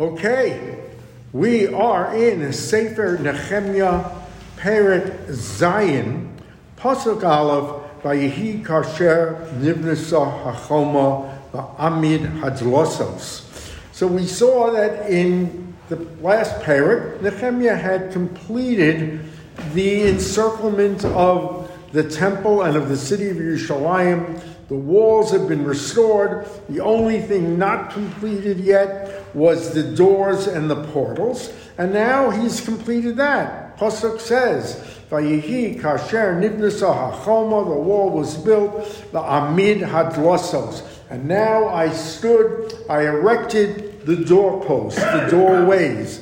Okay, we are in Sefer Nehemiah Perek Zayin, Pasuk Aleph, Vayehi Kasher Nibnasa Hachoma Amid Hadlosos. So we saw that in the last parak, Nehemiah had completed the encirclement of the temple and of the city of Yerushalayim the walls have been restored. The only thing not completed yet was the doors and the portals. And now he's completed that. Pasuk says, Vayihi kasher nibnasa the wall was built, the amid hadlosos. And now I stood, I erected the doorposts, the doorways.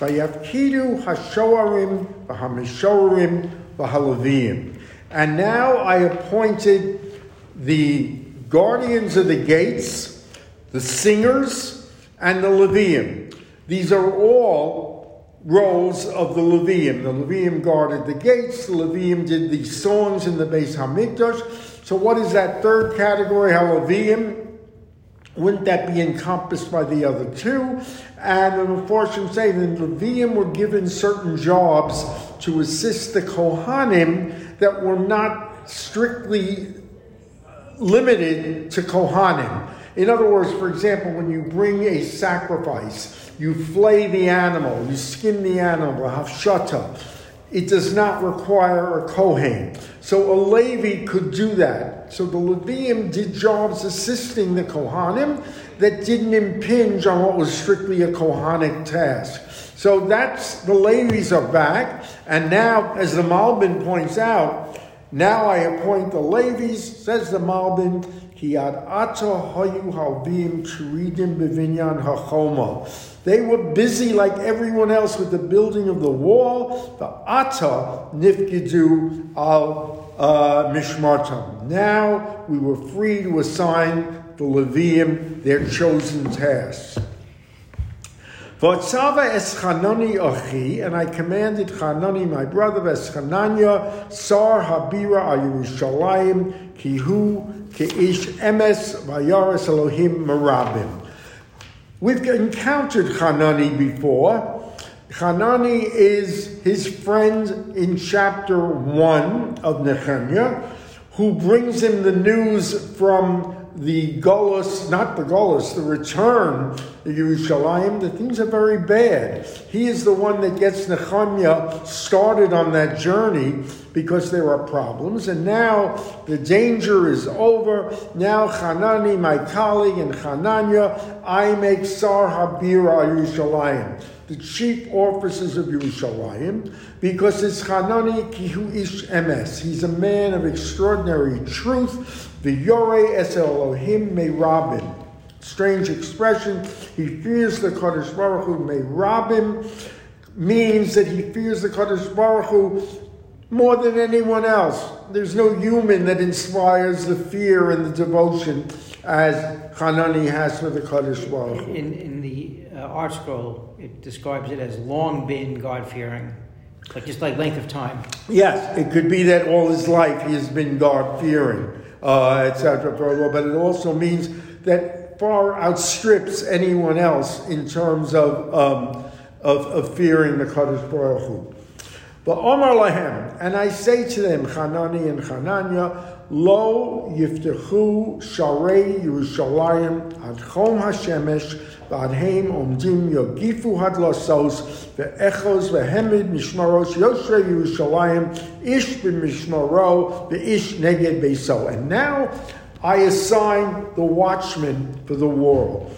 Vayavkidu hashoarim, v'hamishoarim, v'halavim. And now I appointed the guardians of the gates, the singers, and the Levium. These are all roles of the Levium. The Levium guarded the gates, the Levium did the songs in the Beis Hamikdash. So, what is that third category, Levium? Wouldn't that be encompassed by the other two? And the Mepharshim say the Levium were given certain jobs to assist the Kohanim that were not strictly limited to Kohanim. In other words, for example, when you bring a sacrifice, you flay the animal, you skin the animal, hafshata. It does not require a Kohen. So a Levi could do that. So the Levium did jobs assisting the Kohanim that didn't impinge on what was strictly a Kohanic task. So that's the Levies are back, and now, as the Malbim points out, now I appoint the Levies, says the Malbim, Kiad Ata Hayu Halvim Churidim Bevinyan Hachoma. They were busy like everyone else with the building of the wall. The Ata Nifgidu al uh, Mishmartam. Now we were free to assign the Levium their chosen tasks. V'otzava es achi, and I commanded Chanani my brother, es Chananya, sar habira a Yerushalayim, kihu keish emes vayaris Elohim marabim. We've encountered Hanani before. Hanani is his friend in chapter 1 of Nehemiah, who brings him the news from the Golos, not the Golos, the return to Yerushalayim, the things are very bad. He is the one that gets Nehemiah started on that journey because there are problems. And now the danger is over. Now Hanani, my colleague, and Hananya, I make Sar Habira Yerushalayim the chief officers of Yerushalayim, because it's Hanani Kihu Ish Emes. He's a man of extraordinary truth. The Yore Es Elohim Rabin. Strange expression. He fears the Kadosh Baruch Hu Rabin means that he fears the Kadosh Baruch Hu more than anyone else. There's no human that inspires the fear and the devotion as Hanani has for the Kadosh Baruch Hu. In, in the uh, ArtScroll, it describes it as long been God fearing, like just like length of time. Yes, it could be that all his life he has been God fearing, uh, etc. But it also means that far outstrips anyone else in terms of um, of, of fearing the Kadosh Baruch Hu. But Omar Lahem, and I say to them, Hanani and Hananya, Lo yiftechu sharei Yerushalayim ad chom hashemesh v'adheim omdim yogifu hadlasos ve'echos ve'hemid mishmaros yosre Yerushalayim ish b'mishmaro ve'ish neged beiso. And now I assign the watchman for the world.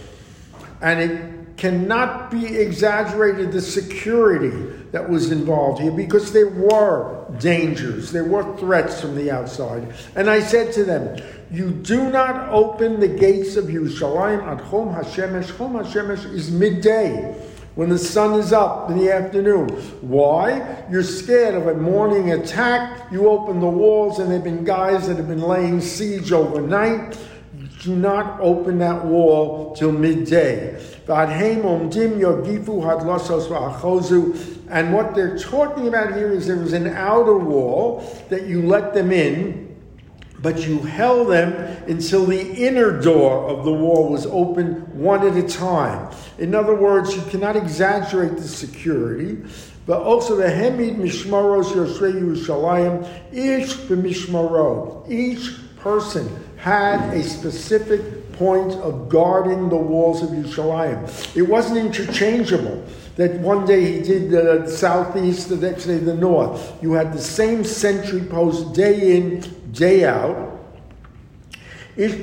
And it cannot be exaggerated the security that was involved here because there were dangers, there were threats from the outside. And I said to them, You do not open the gates of Yerushalayim at Chom HaShemesh. Chom HaShemesh is midday. When the sun is up in the afternoon. Why? You're scared of a morning attack. You open the walls, and there have been guys that have been laying siege overnight do not open that wall till midday. And what they're talking about here is there was an outer wall that you let them in but you held them until the inner door of the wall was open one at a time. In other words, you cannot exaggerate the security, but also the Hemid Mishmaros Yoshre Yerushalayim, each b'mishmaro, each person had a specific point of guarding the walls of Yerushalayim. It wasn't interchangeable that one day he did the southeast, the next day the north. You had the same sentry post day in, day out. Each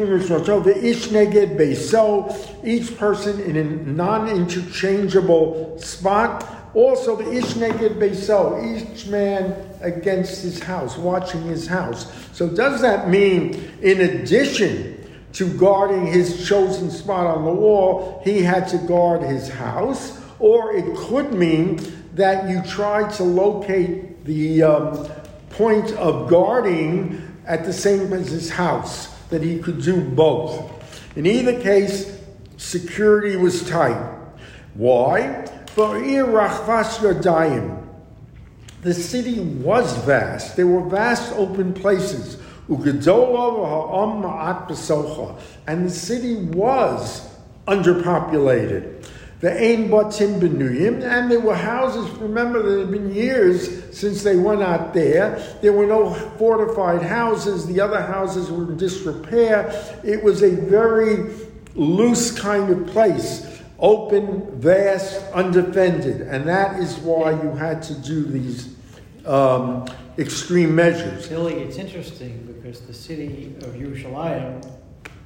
person in a non-interchangeable spot. Also, the ish beiso, each man against his house, watching his house. So, does that mean, in addition to guarding his chosen spot on the wall, he had to guard his house? Or it could mean that you try to locate the um, point of guarding at the same as his house, that he could do both. In either case, security was tight. Why? For I Rachvash Gadayim, The city was vast. There were vast open places. And the city was underpopulated the Ein Batim Benuyim, and there were houses, remember, there had been years since they went out there. There were no fortified houses, the other houses were in disrepair. It was a very loose kind of place, open, vast, undefended, and that is why you had to do these um, extreme measures. Billy, it's interesting because the city of Yerushalayim,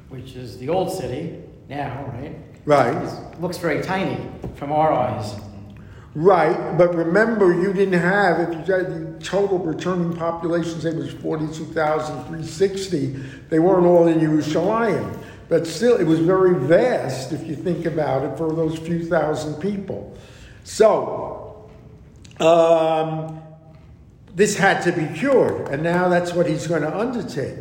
which is the old city now, right? Right. looks very tiny from our eyes. Right, but remember, you didn't have, if you had the total returning population, say it was 42,360, they weren't all in Yerushalayim. But still, it was very vast if you think about it for those few thousand people. So, um, this had to be cured, and now that's what he's going to undertake.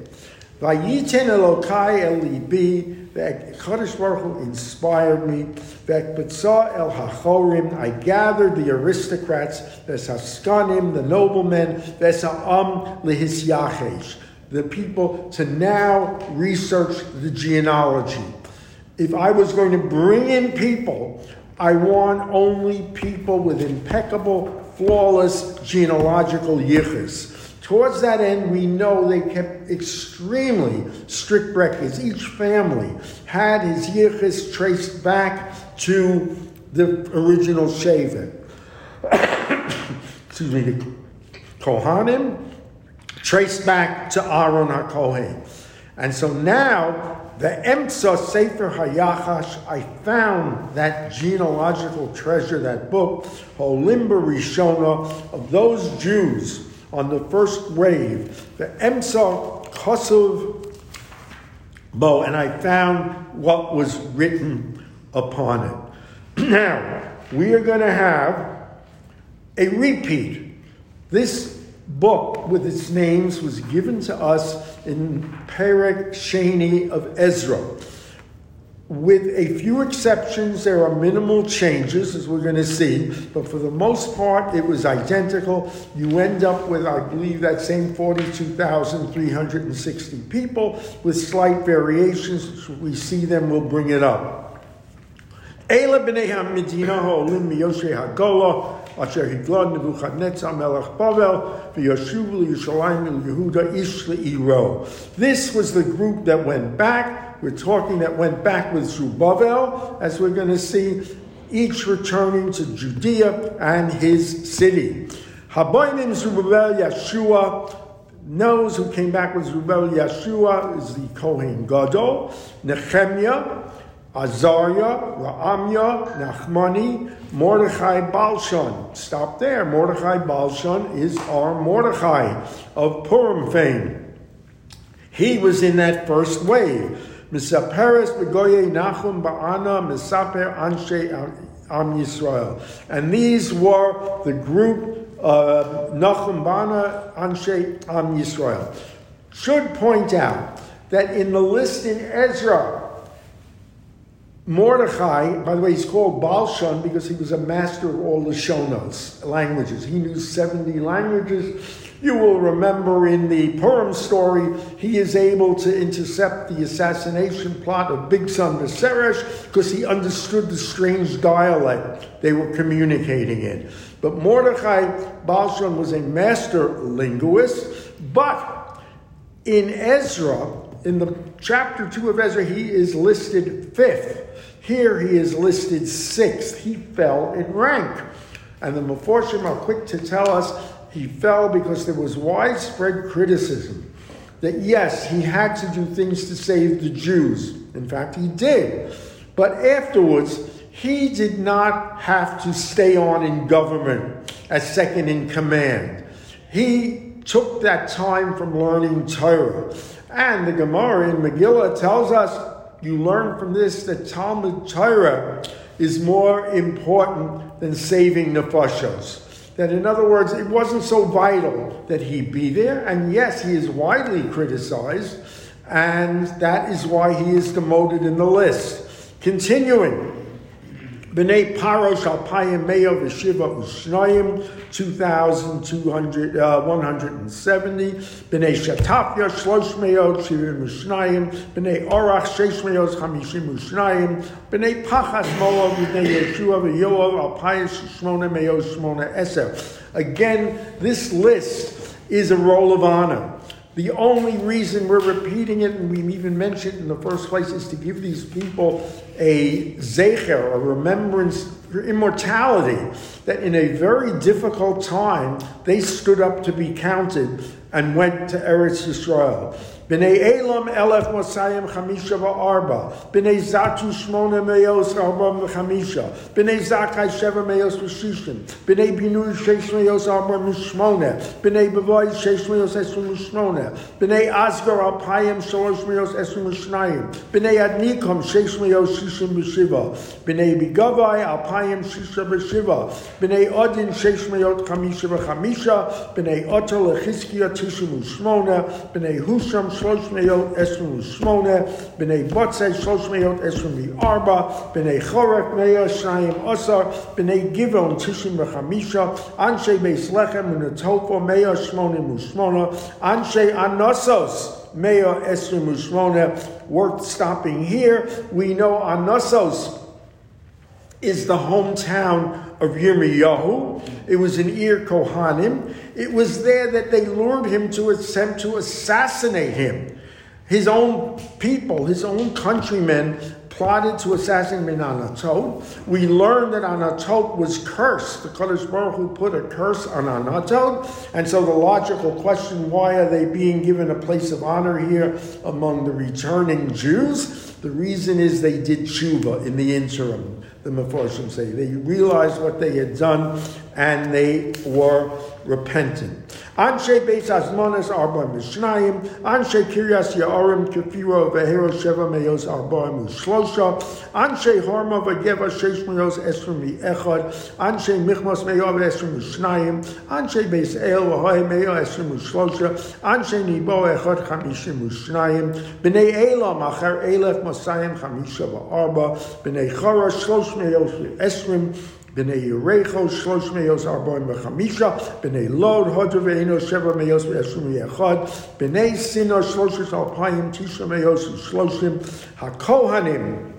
Vayiten Elokai El Libi, Kadosh Baruch Hu inspired me. Vekbetza El Hachorim, I gathered the aristocrats, Veshaskanim, the noblemen, Vesa'am Lehisyachesh, the people to now research the genealogy. If I was going to bring in people, I want only people with impeccable, flawless genealogical yichus. Towards that end, we know they kept extremely strict records. Each family had his yichus traced back to the original shaven. Excuse me, the Kohanim traced back to Aaron HaKohen. And so now, the Emtsa Sefer Hayachash, I found that genealogical treasure, that book, Holimba Rishona, of those Jews on the first wave, the Emsa Kosuv Bo, and I found what was written upon it. Now, we are going to have a repeat. This book with its names was given to us in Perek Sheni of Ezra. With a few exceptions, there are minimal changes, as we're going to see, but for the most part, it was identical. You end up with, I believe, that same 42,360 people with slight variations. We see them, we'll bring it up. B'nei miyoshe ha'gola Nebuchadnezzar melech Bavel v'yoshuv l'Yushalayim l'Yehuda ish le'iro. This was the group that went back we're talking that went back with Zerubbabel, as we're going to see, each returning to Judea and his city. Haboinim Zerubbabel Yeshua knows who came back with Zerubbabel Yeshua is the Kohen Gadol, Nehemiah, Azariah, Raamya, Nachmani, Mordechai Balshan. Stop there. Mordechai Balshan is our Mordechai of Purim fame. He was in that first wave. Misaperes begoye Nachum ba'ana misaper anshe am Yisrael. And these were the group uh, Nachum ba'ana anshe am Yisrael. Should point out that in the list in Ezra, Mordechai, by the way, he's called Balshon because he was a master of all the Shonos languages. He knew 70 languages. You will remember in the Purim story, he is able to intercept the assassination plot of Bigsan Viseresh because he understood the strange dialect they were communicating in. But Mordechai Balshon was a master linguist, but in Ezra, in the chapter 2 of Ezra, he is listed fifth. Here he is listed sixth. He fell in rank. And the Meforshim are quick to tell us he fell because there was widespread criticism that yes, he had to do things to save the Jews. In fact, he did. But afterwards, he did not have to stay on in government as second in command. He took that time from learning Torah. And the Gemara in Megillah tells us you learn from this that Talmud Torah is more important than saving nefashos. That, in other words, it wasn't so vital that he be there. And yes, he is widely criticized, and that is why he is demoted in the list. Continuing. B'nai Parosh Alpayim Meyo V'Shiva Ushnayim, 2,170. Uh, B'nai Shatafya Shlosh Meyo Shivim Ushnayim. B'nai Orach Shesh Meyos Chamishim Ushnayim. B'nai Pachas Moav B'nai Yeshua V'Yoav Alpayim Shmona Meyo Shmona Eser. Again, this list is a roll of honor. The only reason we're repeating it, and we even mentioned it in the first place, is to give these people a zecher, a remembrance for immortality, that in a very difficult time, they stood up to be counted and went to Eretz Yisrael. B'nei Elam elef Mosayim chamisha va'arba. B'nei Zatu shmona meyos arba v'chamisha. B'nei Zakai sheva meyos v'shishim. B'nei Binui sheish meyos arba mishmona. B'nei Bavoy sheish meyos esu mishmona. B'nei Asgar alpayim shalosh meyos esu mishnayim. B'nei Adnikom sheish meyos shishim b'shiva. B'nei Bigavai alpayim shisha b'shiva. B'nei Odin sheish meyot chamisha v'chamisha. B'nei Oto lechizkiya tishim u'shmona. B'nei Husham שלוש מאות עשרים ושמונה, בני בוצי שלוש מאות עשרים וארבע, בני חורק מאה שניים עשר, בני גבעון תשעים וחמישה, אנשי בית לחם ונטופו מאה שמונים ושמונה, אנשי אנוסוס Mea Esrim Worth stopping here. We know Anasos is the hometown of Yirmiyahu. It was in Ir Kohanim. It was there that they lured him to attempt to assassinate him. His own people, his own countrymen, plotted to assassinate Anatot. We learned that Anatot was cursed. The Kadosh Baruch Hu put a curse on Anatot. And so the logical question, why are they being given a place of honor here among the returning Jews? The reason is they did tshuva in the interim the Meforshim say. They realized what they had done and they were repentant. Anshe Beis Azmones Arba Mishnayim, Anshe Kiryas Ya'arim Kefiro Vehero Sheva Meyos Arba Mishlosha, Anshe Horma Vageva Sheish Meyos Esrim Echad, Anshe Michmos Meyav Esrim Mishnayim, Anshe Beis El Vahoy Meyo Esrim Mishlosha, Anshe Nibo Echad Chamishim Mishnayim, Bnei Elam Acher Elef Mosayim Chamisha Va'arba, Bnei Chora Shlosh Meyos Esrim, b'nei Yerecho shlosh meyos arbaim b'chamisha, b'nei Lod hodr ve'eno sheva meyos v'eshrim yechad, b'nei Sino shloshes alpayim tisha meyos shloshim, hakohanim,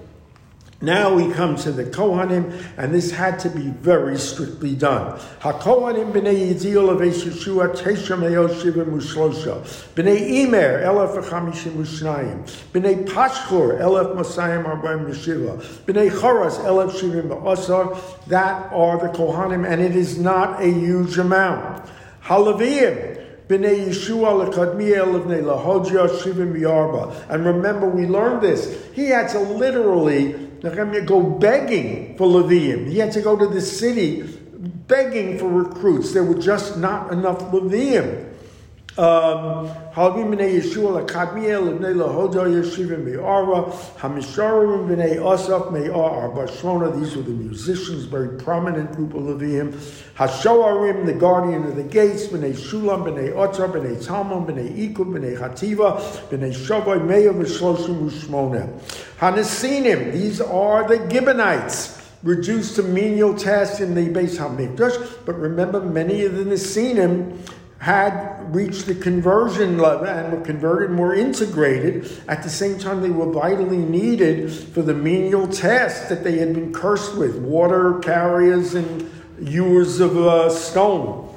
now we come to the Kohanim, and this had to be very strictly done. HaKohanim b'nei Yiziel of Yeshua Tesha Meyo Shivim Ushlosha. B'nei Imer Elef V'chamishim Ushnayim. B'nei Pashchur Elef Mosayim Arbaim Yeshiva. B'nei Choras Elef Shivim B'osar. That are the Kohanim, and it is not a huge amount. Halaviyim. B'nei Yeshua lekadmiel of lahodja shivim yarba. And remember, we learned this. He had to literally Nehemiah go begging for Levium. He had to go to the city begging for recruits. There were just not enough Levium. Halvim Yeshua. These were the musicians, very prominent group of Levium. Hashoarim, the guardian of the gates, b'nei Shulam b'nei Otzar b'nei Talmon b'nei Ikud b'nei Hativa b'nei Shavai me'ar v'shloshim. Hanesinim, these are the Gibeonites, reduced to menial tasks in the Beis Hamikdash. But remember, many of the Nesinim had reached the conversion level and were converted were integrated. At the same time, they were vitally needed for the menial tasks that they had been cursed with water carriers and ewers of uh, stone.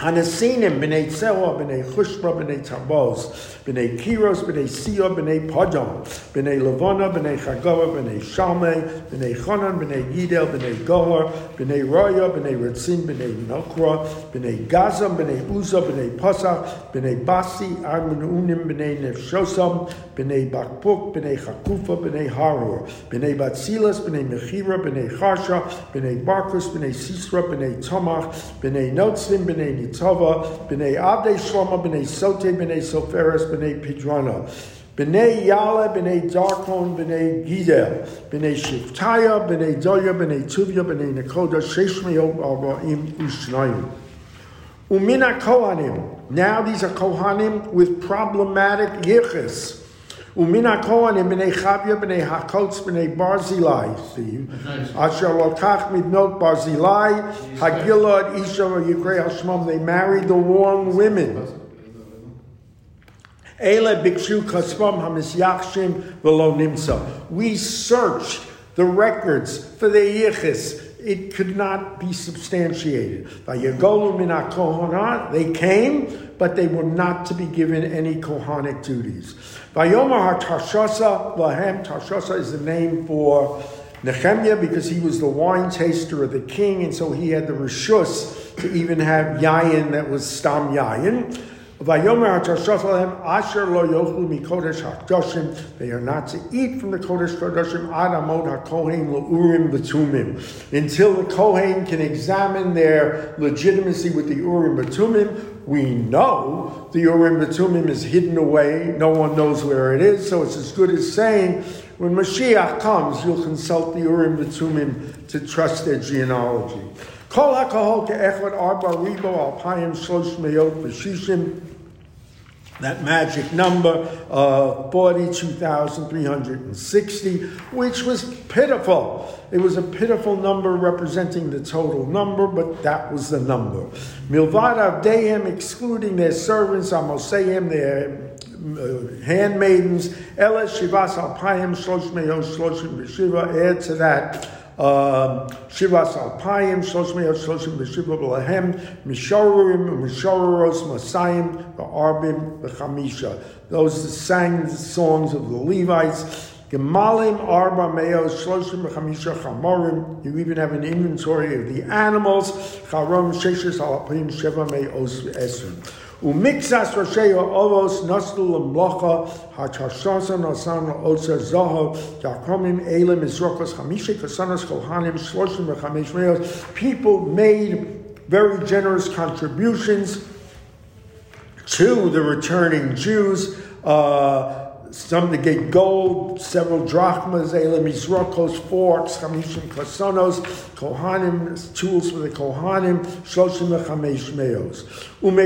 Hanesinim, b'nei Tzewa, b'nei Chushba, b'nei Tabos, b'nei Kiros, b'nei Sia, b'nei Padon, b'nei Levana, b'nei Chagava, b'nei Shalmei, b'nei Chonan, b'nei Gidel, b'nei Gohar, b'nei Raya, b'nei Ritzim, b'nei Nokra, b'nei Gazam, b'nei Uza, b'nei Pasach, b'nei Basi, Armenunim, b'nei Nefshosam, b'nei Bakpuk, b'nei Chakufa, b'nei Harur, b'nei Batsilas, b'nei Mechira, b'nei Charsha, b'nei Barkus, b'nei Sisra, b'nei Tomach, b'nei Notzim, b'nei Tova, B'nai Abdei Shlomo, B'nai Sote, B'nai Soferes, B'nai Pidrana. B'nai Yale, B'nai Darkon, B'nai Gidel, B'nai Shiftaya, B'nai Doya, B'nai Tuvia, B'nai Nakoda, Sheshmeo, Arba'im, Ushnayim. Umina Kohanim. Now these are Kohanim with problematic Umina Kohanim b'nei Chavya b'nei Hakotz b'nei Barzilai. See, Asher Lokach midnot Barzilai Hagilad Isha Yikrei Hashmom. They married the wrong women. Ele bikshu kasvam hamisyachshim v'lo nimsa. We searched the records for the yichus. It could not be substantiated. They came, but they were not to be given any kohanic duties. Vayomar Tarshasa Lahem. Tarshasa is the name for Nehemiah because he was the wine taster of the king, and so he had the rishus to even have yayin that was stam yayin. Asher lo. They are not to eat from the kodesh hakohen urim until the kohen can examine their legitimacy with the urim betumim we know the Urim Betumim is hidden away. No one knows where it is. So it's as good as saying, when Mashiach comes, you'll consult the Urim Betumim to trust their genealogy. Kol HaKahol Ke'echad Arba Ribo Alpayim Shlosh Meyot B'Shishim that magic number of 42,360, which was pitiful. It was a pitiful number representing the total number, but that was the number. Milvad Avdeim, excluding their servants, Amoseim, their uh, handmaidens, Ela Shivas Alpayim, Shlosh Meyo, Shloshim add to that Um, Shivas Alpayim, Shoshmeyot Shoshim B'Shiva B'Lahem, Misharurim, Misharuros, Masayim, Ba'arbim, B'Chamisha. Those sang the songs of the Levites. Gemalim, Arba, Meos, Shloshim, B'Chamisha, Chamorim. You even have an inventory of the animals. Charom, Sheshes, Alpayim, Sheva, Meos, Esrim. Umixas Roshei Ovos Nostul Mlocha Hachashasa Nasan Otsa Zahav Yakromim Elim Izrokos Hamishe Kasanas Kohanim Shloshim Chamesh Meos. People made very generous contributions to the returning Jews. Uh, some to get gold, several drachmas, elim isrokos, forks, chamishim kasonos, kohanim, tools for the kohanim, shloshim meos. Even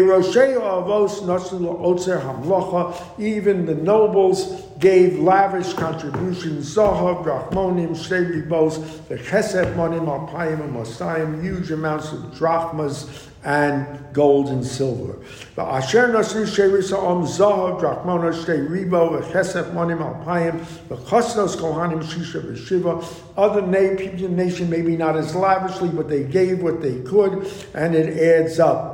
the nobles gave lavish contributions, zahav, drachmonim, shtei ribos, the chesed monim, alpayim, and mosayim, huge amounts of drachmas and gold and silver. Asher nasu sherisa'om zahav drachmona shtei ribo v'chesef monim alpayim v'chosnos kohanim shisha v'shiva. Other nation maybe not as lavishly, but they gave what they could, and it adds up.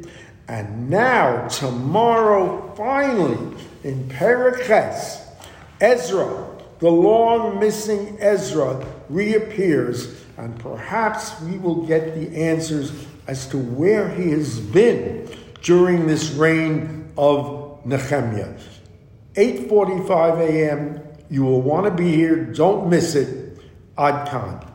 And now, tomorrow, finally, in Perek Ches, Ezra, the long missing Ezra, reappears, and perhaps we will get the answers as to where he has been during this reign of Nehemiah. 8:45 a.m. You will want to be here. Don't miss it. Ad Khan.